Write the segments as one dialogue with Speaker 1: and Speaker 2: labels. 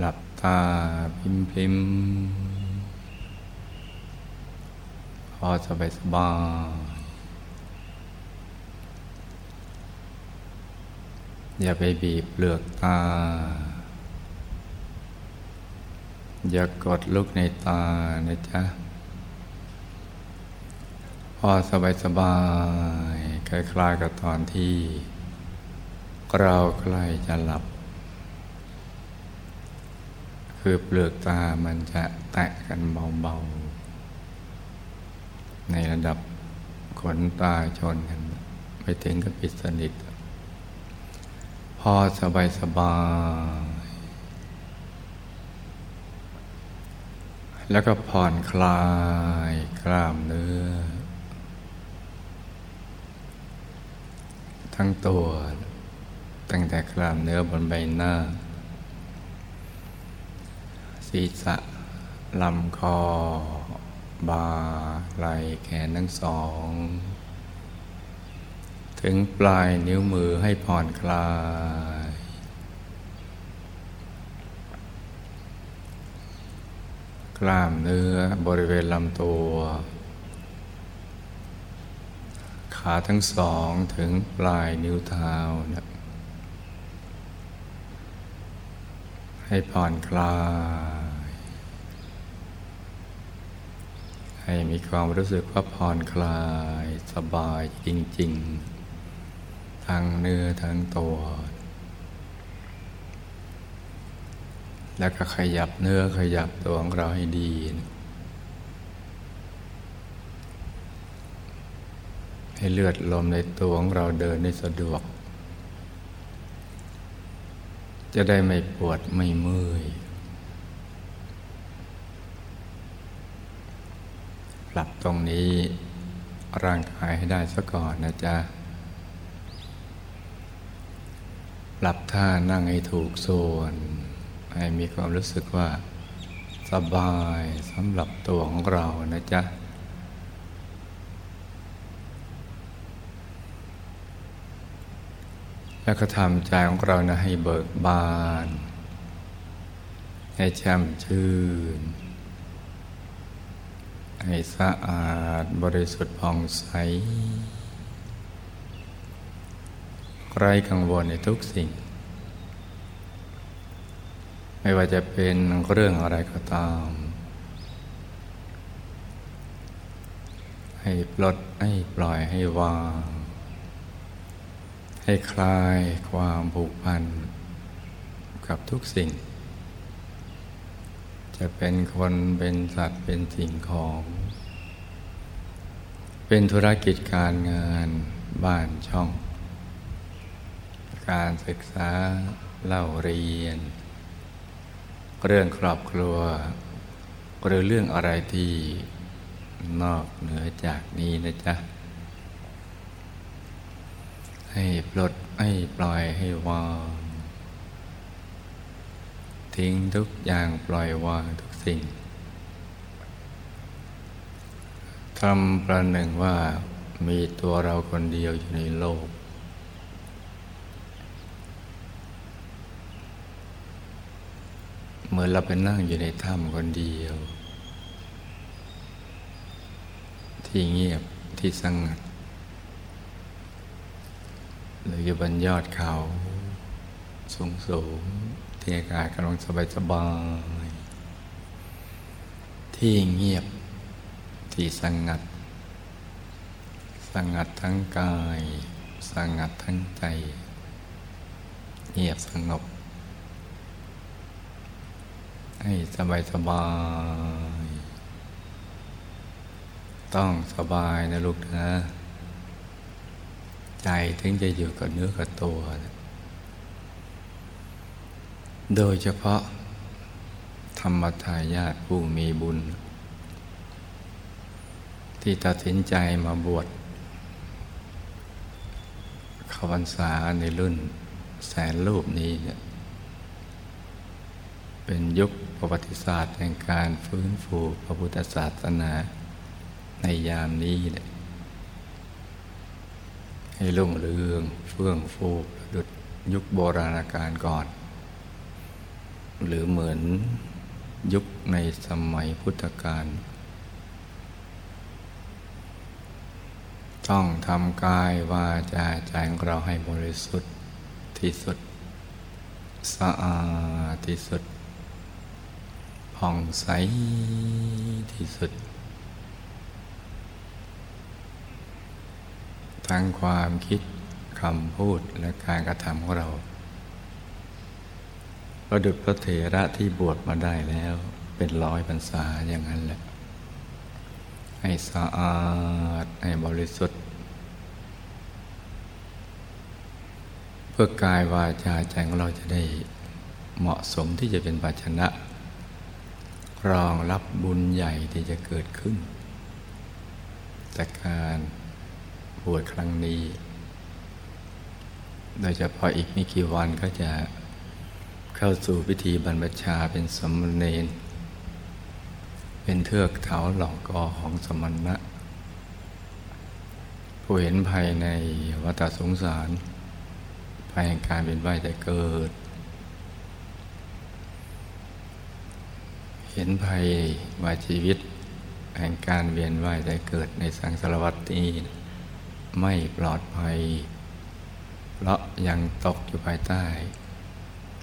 Speaker 1: หลับตาพิมพิมพอสบายสบายอย่าไปบีบเปลือกตา อย่ากดลูกในตานะจ๊ะ พอสบายสบายคล้ายๆกับตอนที่ เราใกล้จะหลับ คือเปลือกตามันจะแตะกันเบาๆ ในระดับขนตาชนกัน ไปถึงกับปิดสนิท พอสบายสบายแล้วก็ผ่อนคลายกล้ามเนื้อ ทั้งตัว ตั้งแต่กล้ามเนื้อบนใบหน้า ศีรษะลำคอบาไหล่แขนทั้งสอง ถึงปลายนิ้วมือให้ผ่อนคลาย กล้ามเนื้อบริเวณลำตัว ขาทั้งสองถึงปลายนิ้วเท้าให้ผ่อนคลาย ให้มีความรู้สึกว่าผ่อนคลายสบายจริง ๆ ทั้งเนื้อทั้งตัว แล้วก็ขยับเนื้อขยับตัวของเราให้ดี ให้เลือดลมในตัวของเราเดินได้สะดวก จะได้ไม่ปวดไม่เมื่อย ปรับตรงนี้ร่างกายให้ได้ซะก่อนนะจ๊ะ ปรับท่านั่งให้ถูกส่วน ให้มีความรู้สึกว่า สบายสำหรับตัวของเรานะจ๊ะ แล้วก็ทำใจของเรานะให้เบิกบาน ให้แช่มชื่น ให้สะอาดบริสุทธิ์ผ่องใสไร้กังวลในทุกสิ่ง ไม่ว่าจะเป็นเรื่องอะไรก็ตาม ให้ปลดให้ปล่อยให้วาง ให้คลายความผูกพัน กับทุกสิ่ง จะเป็นคนเป็นสัตว์เป็นสิ่งของ เป็นธุรกิจการงานบ้านช่อง การศึกษาเล่าเรียน เรื่องครอบครัว หรือเรื่องอะไรที่นอกเหนือจากนี้นะจ๊ะ ให้ปลดให้ปล่อยให้วาง ทิ้งทุกอย่างปล่อยวางทุกสิ่งทำประหนึ่งว่ามีตัวเราคนเดียวอยู่ในโลกเมื่อเราไปนั่งอยู่ในถ้ำคนเดียว ที่เงียบที่สงัด หรืออยู่บนยอดเขาสูงสูง ที่อากาศกำลังสบายสบายที่เงียบที่สงัด สงัดทั้งกาย สงัดทั้งใจ เงียบสงบ ให้สบายสบาย ต้องสบายนะลูกนะ ใจถึงจะอยู่กับเนื้อกับตัว โดยเฉพาะ ธรรมทายาทผู้มีบุญ ที่ตัดสินใจมาบวชเข้าพรรษาในรุ่นแสนรูปนี้ เป็นยุคประวัติศาสตร์แห่งการฟื้นฟูพระพุทธศาสนาในยามนี้เนี่ยให้รุ่งเรืองเฟื่องฟูดุดยุคโบราณกาลก่อน หรือเหมือนยุคในสมัยพุทธกาลต้องทำกายว่าจะใจของเราให้บริสุทธิ์ที่สุด สะอาดที่สุดผ่องใสที่สุด ทั้งความคิดคำพูดและการกระทำของเรา ประดุจพระเถระที่บวชมาได้แล้วเป็นร้อยพรรษาอย่างนั้นแหละ ให้สะอาด ให้บริสุทธิ์ เพื่อกายวาจาใจของเราจะได้เหมาะสมที่จะเป็นภาชนะ รองรับบุญใหญ่ที่จะเกิดขึ้น จากการบวชครั้งนี้ โดยเฉพาะอีกไม่กี่วันก็จะ เข้าสู่พิธีบรรพชาเป็นสมณเณรเป็นเทือกเถาหลอกกอของสมณะ ผู้เห็นภายในวัฏสงสารภายในการเป็นว่ายแต่เกิด เห็นภัยว่าชีวิตแห่งการเวียนว่ายแต่เกิดในสังสารวัตนี้ไม่ปลอดภัย เพราะยังตกอยู่ภายใต้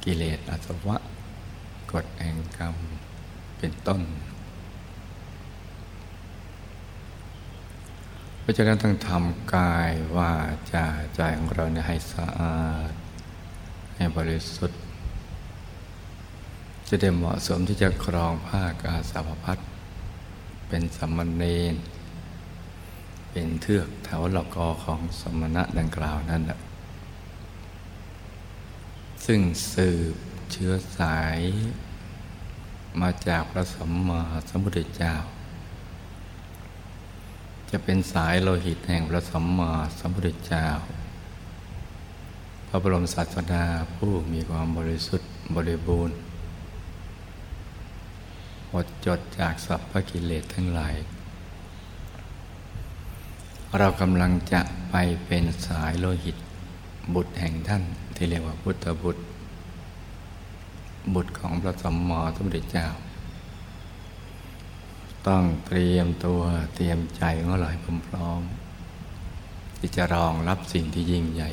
Speaker 1: กิเลสอาสวะกฎแห่งกรรมเป็นต้น เพราะฉะนั้นต้องทำกายว่าจาใจของเราเนี่ยให้สะอาด ให้บริสุทธิ์ จะได้เหมาะสมที่จะครองผ้ากาสาวพัดเป็นสมณเณรเป็นเทือกแถวหลอกอของสมณะดังกล่าวนั่นแหละ ซึ่งสืบเชื้อสาย มาจากพระสัมมาสัมพุทธเจ้า จะเป็นสายโลหิตแห่งพระสัมมาสัมพุทธเจ้า พระบรมศาสดาผู้มีความบริสุทธิ์บริบูรณ์หมดจดจากสัพพกิเลสทั้งหลาย เรากำลังจะไปเป็นสายโลหิตบุตรแห่งท่าน ที่เรียกว่าพุทธบุตร บุตรของพระสัมมาสัมพุทธเจ้า ต้องเตรียมตัวเตรียมใจของเราให้พร้อม ที่จะรองรับสิ่งที่ยิ่งใหญ่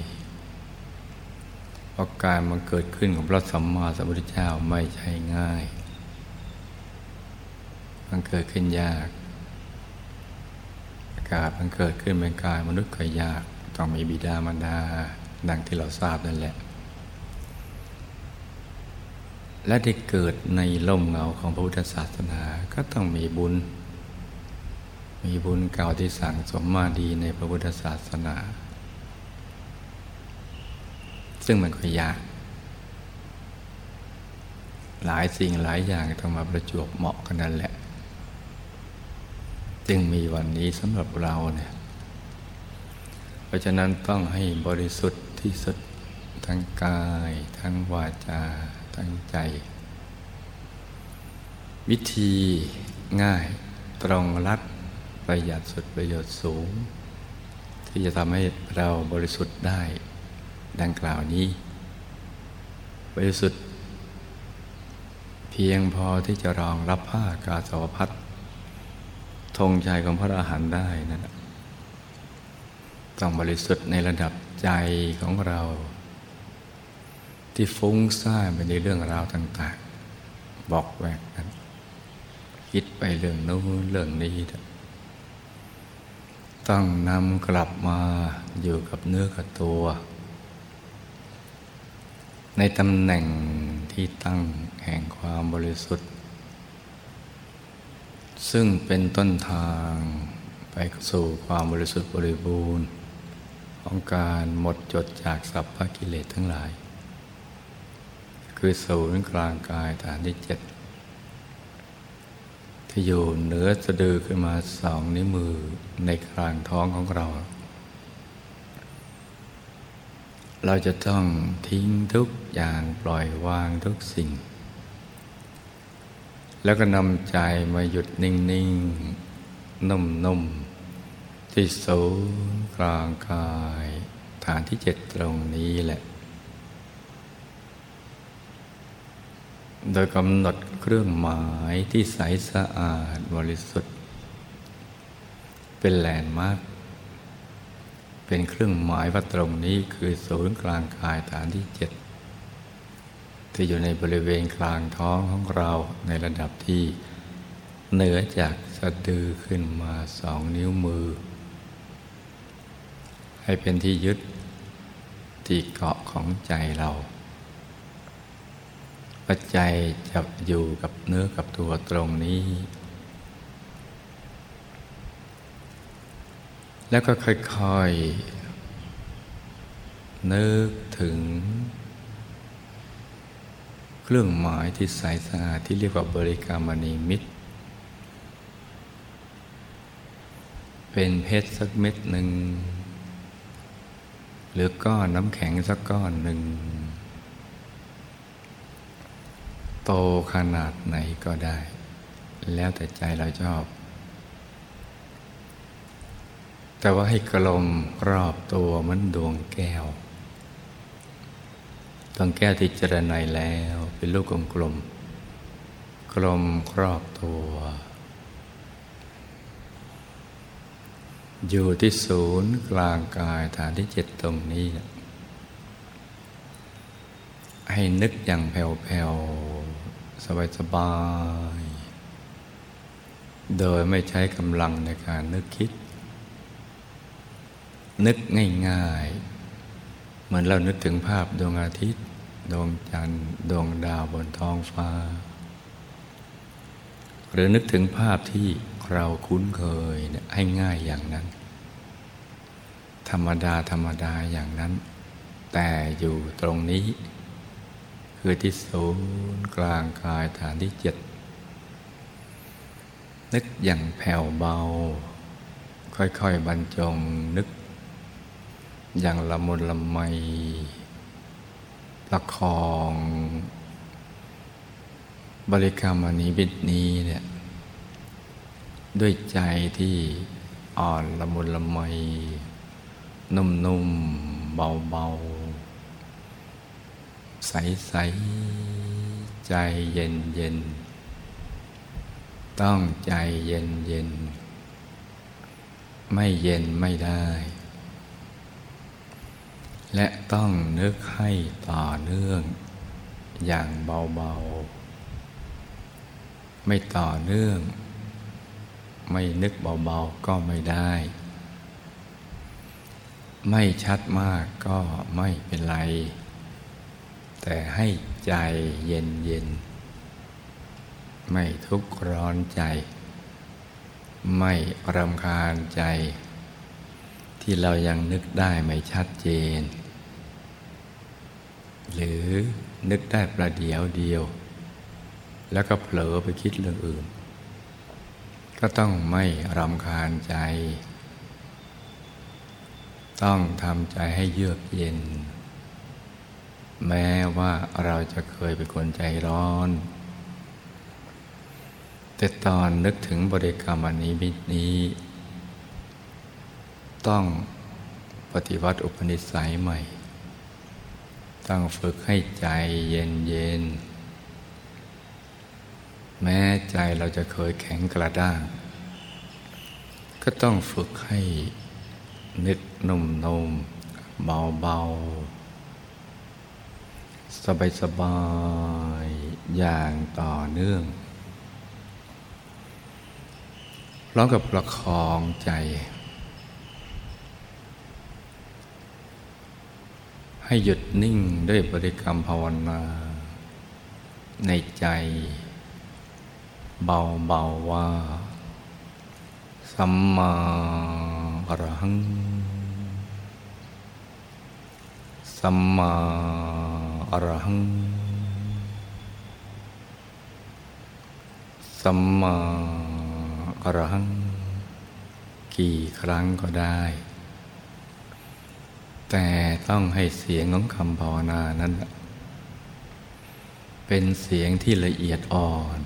Speaker 1: เพราะการมันเกิดขึ้นของพระสัมมาสัมพุทธเจ้าไม่ใช่ง่าย มันเกิดขึ้นยากอากาศมันเกิดขึ้นเป็นกายมนุษย์ก็ยาก ต้องมีบิดามารดา ดังที่เราทราบนั่นแหละ และได้เกิดในล่มเงาของพระพุทธศาสนาก็ต้องมีบุญ มีบุญเก่าที่สั่งสมมาดีในพระพุทธศาสนา ซึ่งมันก็ยากหลายสิ่งหลายอย่างต้องมาประจวบเหมาะกันนั่นแหละ จึงมีวันนี้สำหรับเราเนี่ย เพราะฉะนั้นต้องให้บริสุทธิ์ที่สุดทั้งกาย ทั้งวาจา ทั้งใจ วิธีง่ายตรงรัดประหยัดสุดประโยชน์สูง ที่จะทำให้เราบริสุทธิ์ได้ดังกล่าวนี้ บริสุทธิ์เพียงพอที่จะรองรับผ้ากาสาวพัดธงชัยของพระอรหันต์ได้นั่น ต้องบริสุทธิ์ในระดับใจของเรา ที่ฟุ้งซ่านไปในเรื่องราวต่าง ๆ บอกแวกนั้นคิดไปเรื่องนู้นเรื่องนี้ ต้องนำกลับมาอยู่กับเนื้อกับตัว ในตำแหน่งที่ตั้งแห่งความบริสุทธิ์ ซึ่งเป็นต้นทางไปสู่ความบริสุทธิ์บริบูรณ์ ของการหมดจดจากสัพพกิเลสทั้งหลาย คือศูนย์กลางกายฐานที่เจ็ดที่อยู่เหนือสะดือขึ้นมาสองนิ้วมือในกลางท้องของเรา เราจะต้องทิ้งทุกอย่างปล่อยวางทุกสิ่ง แล้วก็นำใจมาหยุดนิ่งๆนุ่มๆ ที่ศูนย์กลางกาย ฐานที่เจ็ดตรงนี้แหละ โดยกำหนดเครื่องหมายที่ใสสะอาดบริสุทธิ์ เป็นแลนด์มาร์กเป็นเครื่องหมายว่าตรงนี้คือศูนย์กลางกายฐานที่เจ็ดที่อยู่ในบริเวณกลางท้องของเราในระดับที่เหนือจากสะดือขึ้นมาสองนิ้วมือ ให้เป็นที่ยึดที่เกาะของใจเราปัจจัยจะอยู่กับเนื้อกับตัวตรงนี้ แล้วก็ค่อยๆ นึกถึง เครื่องหมายที่ใสสะอาดที่เรียกว่าบริกรรมณีมิตเป็นเพชรสักเม็ดหนึ่ง หรือก้อนน้ำแข็งสักก้อนหนึ่ง โตขนาดไหนก็ได้ แล้วแต่ใจเราชอบ แต่ว่าให้กลมรอบตัวเหมือนดวงแก้วดวงแก้วที่เจรไนแล้วเป็นลูกกลมกลมกลมครอบตัว อยู่ที่ศูนย์กลางกายฐานที่เจ็ดตรงนี้ ให้นึกอย่างแผ่วๆ สบายสบายโดยไม่ใช้กำลังในการนึกคิด นึกง่ายๆ เหมือนเรานึกถึงภาพดวงอาทิตย์ ดวงจันทร์ ดวงดาวบนท้องฟ้า หรือนึกถึงภาพที่ เราคุ้นเคยให้ง่ายอย่างนั้น ธรรมดาธรรมดาอย่างนั้น แต่อยู่ตรงนี้ คือที่ศูนย์กลางกายฐานที่เจ็ดนึกอย่างแผ่วเบา ค่อยๆบรรจงนึก อย่างละมุนละไมละคอง บริกรรมอันนี้บิดนี้เนี่ย ด้วยใจที่อ่อนละมุนละไมนุ่มๆ เบาๆ ใสใใจเย็นเย็นต้องใจเย็นเย็นไม่เย็นไม่ได้ และต้องนึกให้ต่อเนื่อง อย่างเบาๆ ไม่ต่อเนื่อง ไม่นึกเบาๆก็ไม่ได้ ไม่ชัดมากก็ไม่เป็นไร แต่ให้ใจเย็นเย็นไม่ทุกข์ร้อนใจ ไม่รำคาญใจ ที่เรายังนึกได้ไม่ชัดเจน หรือนึกได้ประเดียวเดียว แล้วก็เผลอไปคิดเรื่องอื่น ก็ต้องไม่รำคาญใจ ต้องทำใจให้เยือกเย็น แม้ว่าเราจะเคยเป็นคนใจร้อน แต่ตอนนึกถึงบริกรรมอันนี้มินี้ ต้องปฏิวัติอุปนิสัยใหม่ ต้องฝึกให้ใจเย็นเย็น แม้ใจเราจะเคยแข็งกระด้าง ก็ต้องฝึกให้นึกนุ่มๆเบาๆสบายสบายอย่างต่อเนื่องพร้อมกับประคองใจ ให้หยุดนิ่งด้วยบริกรรมภาวนา ในใจ เบาเบาว่า สัมมาอรหัง สัมมาอรหัง สัมมาอรหัง กี่ครั้งก็ได้ แต่ต้องให้เสียงของคำภาวนานั้น เป็นเสียงที่ละเอียดอ่อน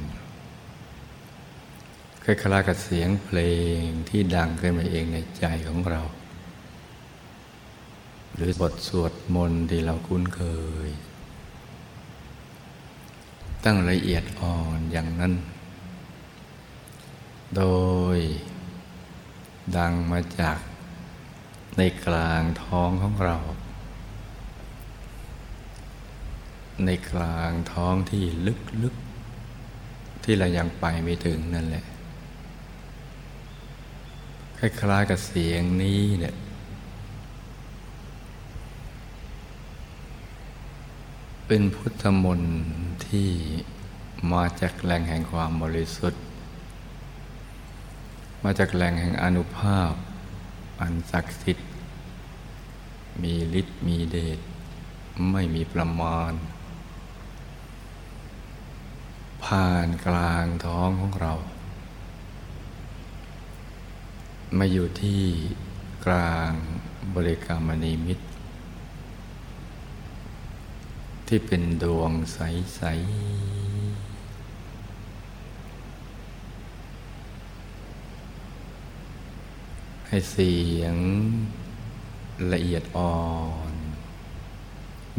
Speaker 1: คล้ายๆกับเสียงเพลงที่ดังขึ้นมาเองในใจของเรา หรือบทสวดมนต์ที่เราคุ้นเคย ตั้งละเอียดอ่อนอย่างนั้น โดยดังมาจากในกลางท้องของเรา ในกลางท้องที่ลึกๆ ที่เรายังไปไม่ถึงนั่นแหละ คล้ายๆกับเสียงนี้เนี่ยเป็นพุทธมนต์ที่มาจากแหล่งแห่งความบริสุทธิ์ มาจากแหล่งแห่งอนุภาพ อันศักดิ์สิทธิ์ มีฤทธิ์มีเดชไม่มีประมาณ ผ่านกลางท้องของเรา มาอยู่ที่กลางบริกรรมณีมิตรที่เป็นดวงใส ๆ ให้เสียงละเอียดอ่อน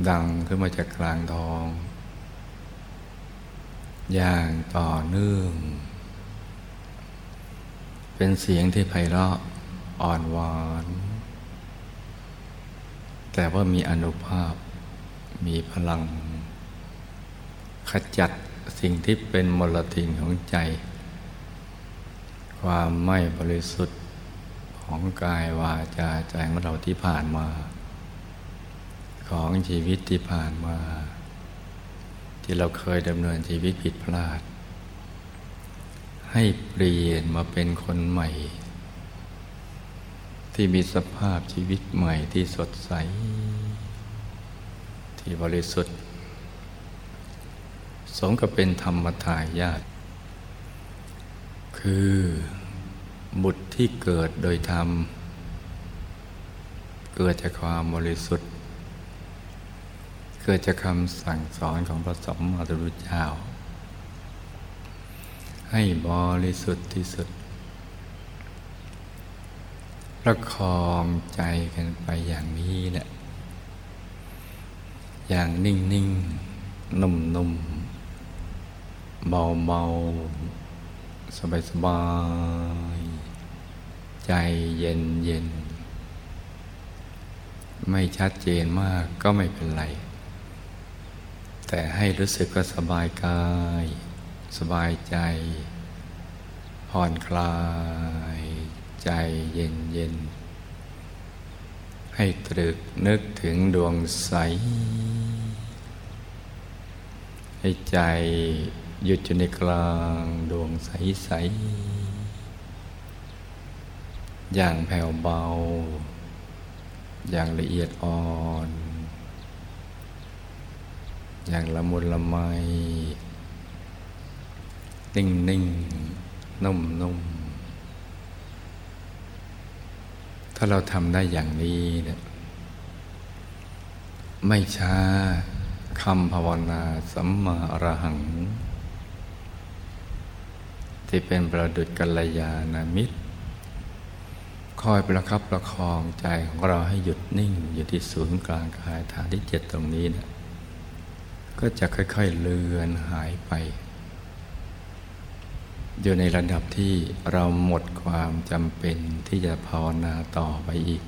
Speaker 1: ดังขึ้นมาจากกลางทอง อย่างต่อเนื่อง เป็นเสียงที่ไพเราะอ่อนหวาน แต่ว่ามีอนุภาพ มีพลัง ขจัดสิ่งที่เป็นมลทินของใจ ความไม่บริสุทธิ์ของกายวาจาใจของเราที่ผ่านมา ของชีวิตที่ผ่านมา ที่เราเคยดำเนินชีวิตผิดพลาด ให้เปลี่ยนมาเป็นคนใหม่ ที่มีสภาพชีวิตใหม่ที่สดใส ที่บริสุทธิ์ สมกับเป็นธรรมทายาทคือบุตรที่เกิดโดยธรรม เกิดจากความบริสุทธิ์ เกิดจากคำสั่งสอนของพระสมมาตุรุเจ้า ให้บริสุทธิ์ที่สุด ประคองใจกันไปอย่างนี้แหละ อย่างนิ่งนิ่งนุ่มนุ่มเบาเบาสบายสบายใจเย็นเย็นไม่ชัดเจนมากก็ไม่เป็นไร แต่ให้รู้สึกว่าสบายกาย สบายใจ ผ่อนคลายใจเย็นเย็น ให้ตรึกนึกถึงดวงใส ให้ใจหยุดอยู่ในกลางดวงใสใส อย่างแผ่วเบา อย่างละเอียดอ่อน อย่างละมุนละไม นิ่งนิ่งนุ่มนุ่มถ้าเราทำได้อย่างนี้เนี่ยไม่ช้าคำภาวนาสัมมาอรหัง ที่เป็นประดุจกัลยาณมิตร คอยประคับประคองใจของเราให้หยุดนิ่ง อยู่ที่ศูนย์กลางกายฐานที่เจ็ดตรงนี้นะก็จะค่อย ๆ เลือนหายไป อยู่ในระดับที่เราหมดความจำเป็นที่จะภาวนาต่อไปอีก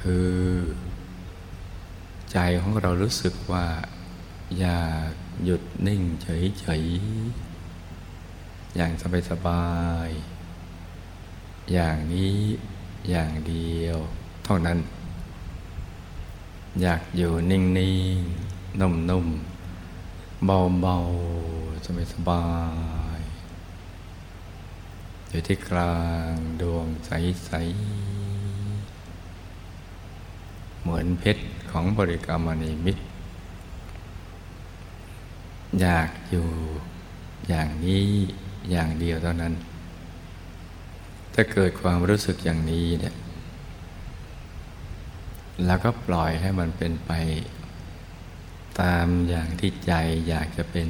Speaker 1: คือ ใจของเรารู้สึกว่า อยากหยุดนิ่งเฉยๆ อย่างสบายๆ อย่างนี้อย่างเดียว เท่านั้น อยากอยู่นิ่งๆนุ่มๆ เบาๆ สบายสบาย อยู่ที่กลางดวงใส ๆ เหมือนเพชรของบริกรรมณีมิต อยากอยู่อย่างนี้อย่างเดียวเท่านั้น ถ้าเกิดความรู้สึกอย่างนี้เนี่ยแล้วก็ปล่อยให้มันเป็นไป ตามอย่างที่ใจอยากจะเป็น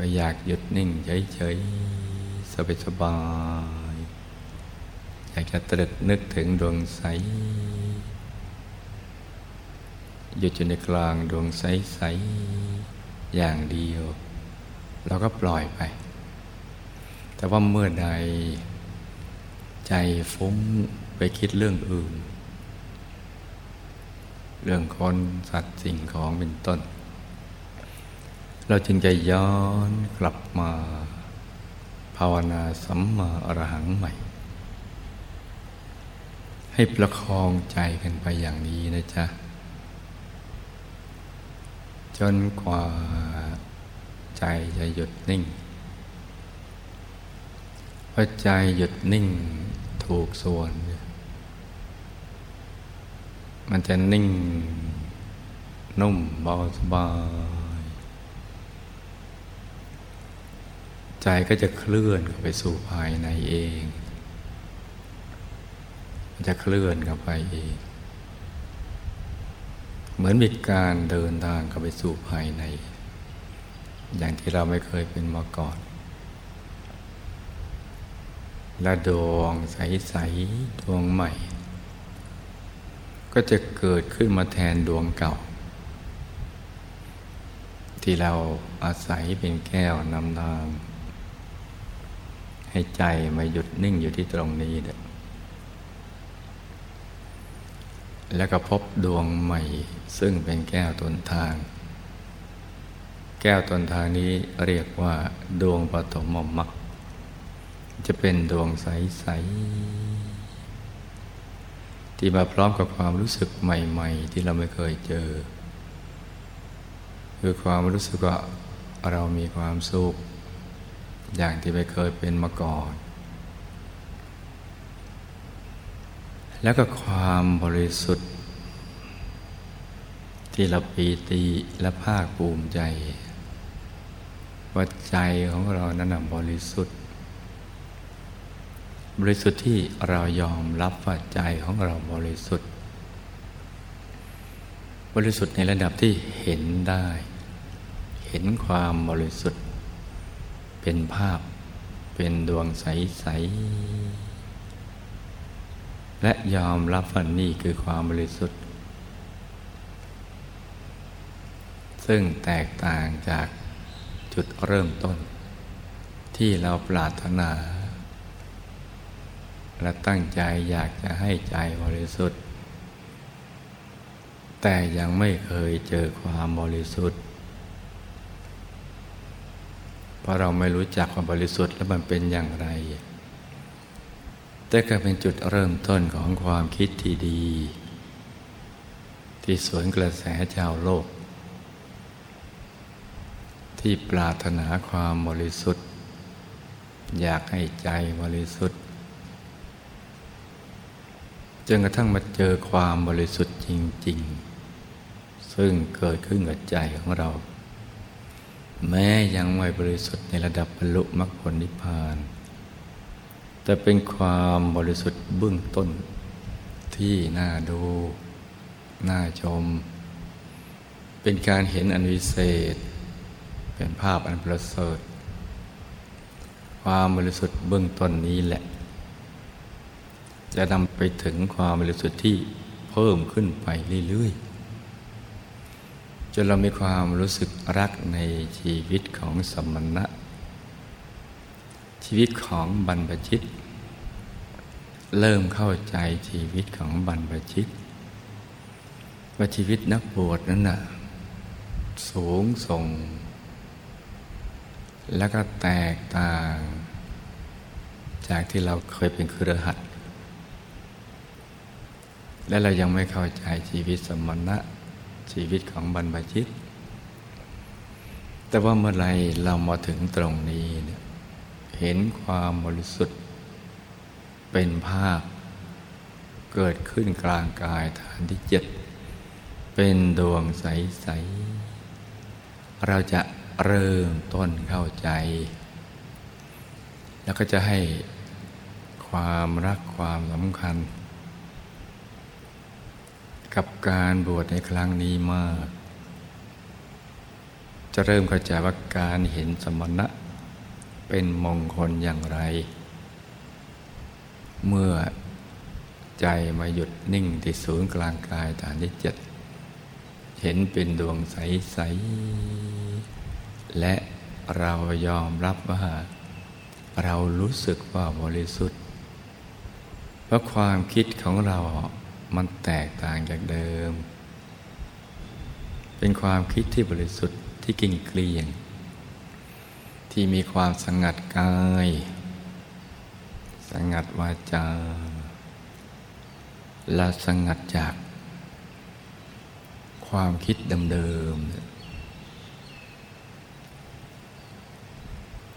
Speaker 1: ก็อยากหยุดนิ่งเฉยๆสบายๆอยากจะตรึกนึกถึงดวงใส หยุดอยู่ในกลางดวงใสๆอย่างเดียวเราก็ปล่อยไป แต่ว่าเมื่อใด ใจฟุ้งไปคิดเรื่องอื่น เรื่องคนสัตว์สิ่งของเป็นต้น เราจึงจะย้อนกลับมา ภาวนาสัมมาอรหังใหม่ ให้ประคองใจกันไปอย่างนี้นะจ๊ะ จนกว่าใจจะหยุดนิ่งพอใจหยุดนิ่งถูกส่วน มันจะนิ่งนุ่มเบาสบาย ใจก็จะเคลื่อนเข้าไปสู่ภายในเอง มันจะเคลื่อนเข้าไปเอง เหมือนมีการเดินทางเข้าไปสู่ภายใน อย่างที่เราไม่เคยเป็นมาก่อน และดวงใสๆดวงใหม่ ก็จะเกิดขึ้นมาแทนดวงเก่าที่เราอาศัยเป็นแก้วนำทาง ให้ใจมาหยุดนิ่งอยู่ที่ตรงนี้เด้แล้วก็พบดวงใหม่ ซึ่งเป็นแก้วตนทาง แก้วตนทางนี้เรียกว่า ดวงปฐมมรรคจะเป็นดวงใส ๆ ที่มาพร้อมกับความรู้สึกใหม่ ๆ ที่เราไม่เคยเจอ คือความรู้สึกว่าเรามีความสุข อย่างที่ไม่เคยเป็นมาก่อน แล้วก็ความบริสุทธิ์ ที่เราปีติและภาคภูมิใจว่าใจของเรานั้นบริสุทธิ์ บริสุทธิ์ที่เรายอมรับว่าใจของเราบริสุทธิ์ บริสุทธิ์ในระดับที่เห็นได้ เห็นความบริสุทธิ์ เป็นภาพ เป็นดวงใส ๆ และยอมรับว่านี่คือความบริสุทธิ์ ซึ่งแตกต่างจากจุดเริ่มต้น ที่เราปรารถนา และตั้งใจอยากจะให้ใจบริสุทธิ์ แต่ยังไม่เคยเจอความบริสุทธิ์ เพ ราะเราไม่รู้จักความบริสุทธิ์แล้วมันเป็นอย่างไร แต่ก็เป็นจุดเริ่มต้นของความคิดที่ดี ที่สวนกระแสชาวโลก ที่ปรารถนาความบริสุทธิ์ อยากให้ใจบริสุทธิ์จนกระทั่งมาเจอความบริสุทธิ์จริง ๆ ซึ่งเกิดขึ้นกับใจของเรา แม้ยังไม่บริสุทธิ์ในระดับบรรลุมรรคผลนิพพาน แต่เป็นความบริสุทธิ์เบื้องต้น ที่น่าดู น่าชม เป็นการเห็นอันวิเศษ เป็นภาพอันประเสริฐ ความบริสุทธิ์เบื้องต้นนี้แหละ จะนำไปถึงความบริสุทธิ์ที่เพิ่มขึ้นไปเรื่อยๆ นเรามีความรู้สึกรักในชีวิตของสมณะ ชีวิตของบรรพชิต เริ่มเข้าใจชีวิตของบรรพชิต ว่าชีวิตนักบวชนั้นน่ะสูงส่ง แล้วก็แตกต่าง จากที่เราเคยเป็นคือหัสและเรายังไม่เข้าใจชีวิตสมณะ ชีวิตของบรรพชิต แต่ว่าเมื่อไรเรามาถึงตรงนี้เนี่ยเห็นความบริสุทธิ์ เป็นภาพ เกิดขึ้นกลางกายฐานที่เจ็ดเป็นดวงใส ๆ เราจะเริ่มต้นเข้าใจ แล้วก็จะให้ความรักความสำคัญ กับการบวชในครั้งนี้มาก จะเริ่มเข้าใจว่าการเห็นสมณะ เป็นมงคลอย่างไร เมื่อใจมาหยุดนิ่งที่ศูนย์กลางกายฐานที่เจ็ดเห็นเป็นดวงใส ๆ และเรายอมรับว่า เรารู้สึกว่าบริสุทธิ์ เพราะความคิดของเรา มันแตกต่างจากเดิม เป็นความคิดที่บริสุทธิ์ที่กิ่งเกลียง ที่มีความสงัดกาย สงัดวาจา และสงัดจาก ความคิดเดิมๆ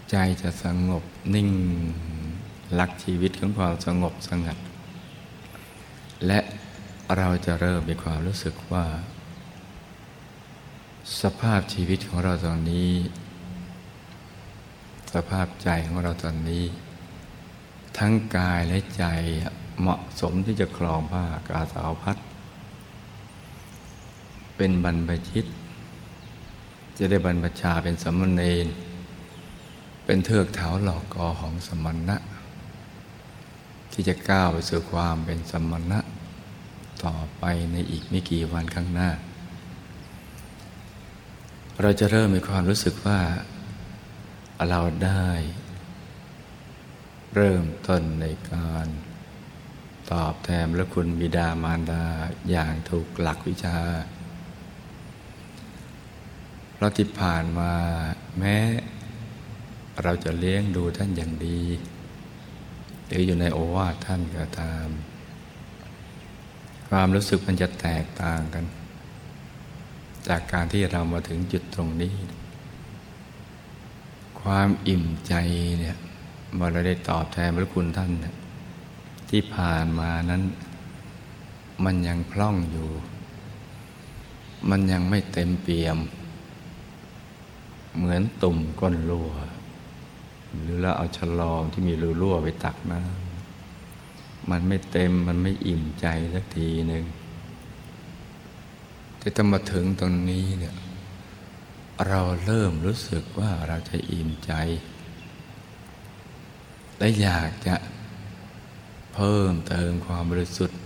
Speaker 1: ใจจะสงบนิ่งรักชีวิตของความสงบสงัด และเราจะเริ่มมีความรู้สึกว่า สภาพชีวิตของเราตอนนี้ สภาพใจของเราตอนนี้ ทั้งกายและใจเหมาะสมที่จะคลองผ้ากาสาวพัดเป็นบรรพชิต จะได้บรรพชาเป็นสมณเณรเป็นเทือกเถาหลอกกอของสมณะ ที่จะก้าวไปสู่ความเป็นสมณะ ต่อไปในอีกไม่กี่วันข้างหน้า เราจะเริ่มมีความรู้สึกว่าเราได้ เริ่มต้นในการตอบแทนและคุณบิดามารดาอย่างถูกหลักวิชาเราะที่ผ่านมาแม้ เราจะเลี้ยงดูท่านอย่างดี หรืออยู่ในโอวาทท่านก็ตาม ความรู้สึกมันจะแตกต่างกัน จากการที่เรามาถึงจุดตรงนี้ ความอิ่มใจเนี่ยเมื่อเราได้ตอบแทนพระคุณท่าน ที่ผ่านมานั้น มันยังพล่องอยู่ มันยังไม่เต็มเปี่ยม เหมือนตุ่มก้นรั่ว หรือเราเอาฉลอมที่มีรูรั่วไปตักน้ำ มันไม่เต็มมันไม่อิ่มใจสักทีหนึ่งแต่ถ้ามาถึงตรงนี้เนี่ยเราเริ่มรู้สึกว่าเราจะอิ่มใจ และอยากจะเพิ่มเติมความบริสุทธิ์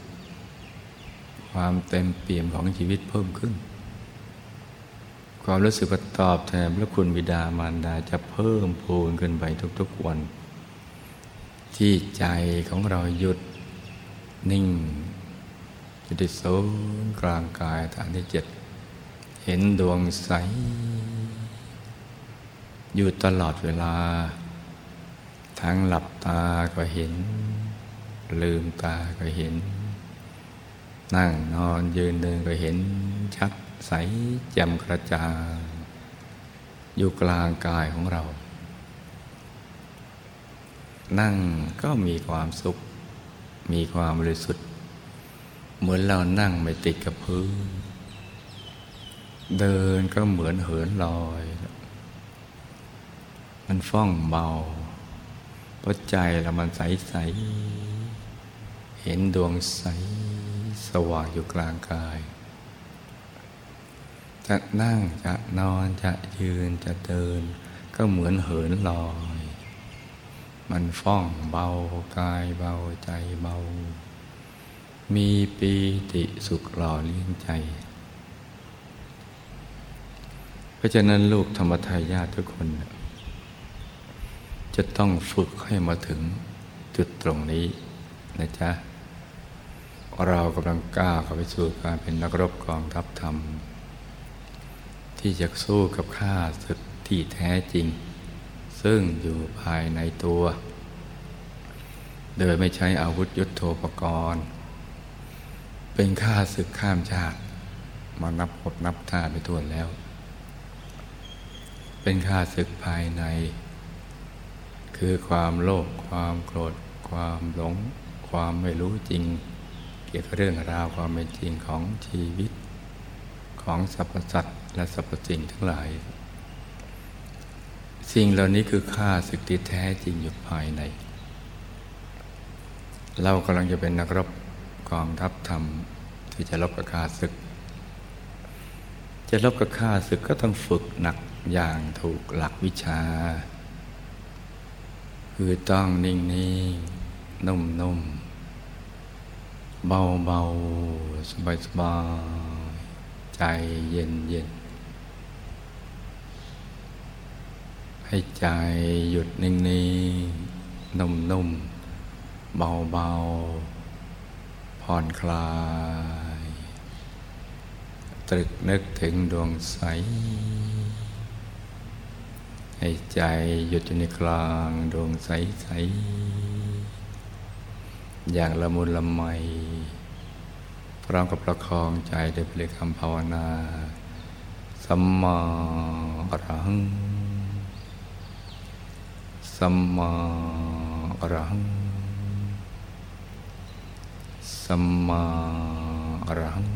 Speaker 1: ความเต็มเปี่ยมของชีวิตเพิ่มขึ้น ความรู้สึกตอบแทนพระคุณบิดามารดาจะเพิ่มพูนขึ้นไปทุกๆวัน ที่ใจของเราหยุดนิ่งจุดโซนกลางกายฐานที่เจ็ดเห็นดวงใส อยู่ตลอดเวลา ทั้งหลับตาก็เห็น ลืมตาก็เห็น นั่งนอนยืนเดินก็เห็น ชัดใสแจ่มกระจ่างอยู่กลางกายของเรา นั่งก็มีความสุข มีความบริสุทธิ์ เหมือนเรานั่งไม่ติดกับพื้น เดินก็เหมือนเหินลอย มันฟ่องเบาเพราะใจเรามันใสใส เห็นดวงใสสว่างอยู่กลางกาย จะนั่งจะนอนจะยืนจะเดิน ก็เหมือนเหินลอย มันฟ่องเบากายเบาใจเบา มีปีติสุขหล่อเลี้ยงใจ เพราะฉะนั้นลูกธรรมทายาททุกคน จะต้องฝึกให้มาถึงจุดตรงนี้นะจ๊ะ เรากำลังก้าวเข้าไปสู่การเป็นนักรบกองทัพธรรม ที่จะสู้กับข้าศึกที่แท้จริง ซึ่งอยู่ภายในตัว โดยไม่ใช้อาวุธยุโทโธปกรณ์ เป็นข้าศึกข้ามชาติ มานับพบนับท่าไปทวนแล้ว เป็นข้าศึกภายใน คือความโลภความโกรธ ความหลง ความไม่รู้จริง เกี่ยวกับเรื่องราวความเป็นจริงของชีวิตของสรรพสัตว์และสรรพสิ่งทั้งหลาย สิ่งเหล่านี้คือค่าศึกที่แท้จริงอยู่ภายใน เรากำลังจะเป็นนักรบกองทัพธรรม ที่จะรบกับข้าศึก จะรบกับข้าศึกก็ต้องฝึกหนักอย่างถูกหลักวิชา คือต้องนิ่งนิ่งนุ่มนุ่มเบาเบาสบายสบายใจเย็นเย็น ให้ใจหยุดนิ่งนิ่งนุ่มนุ่มเบาเบาผ่อนคลาย ตรึกนึกถึงดวงใส ให้ใจหยุดอยู่ในกลางดวงใสใส อย่างละมุนละไม พร้อมกับประคองใจด้วยพลิคำภาวนา สัมมาอรหัง สัมมาอรหัง สัมมาอรหัง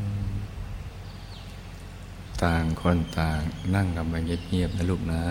Speaker 1: ต่างคนต่างนั่งกันไปเงียบๆนะลูกนะ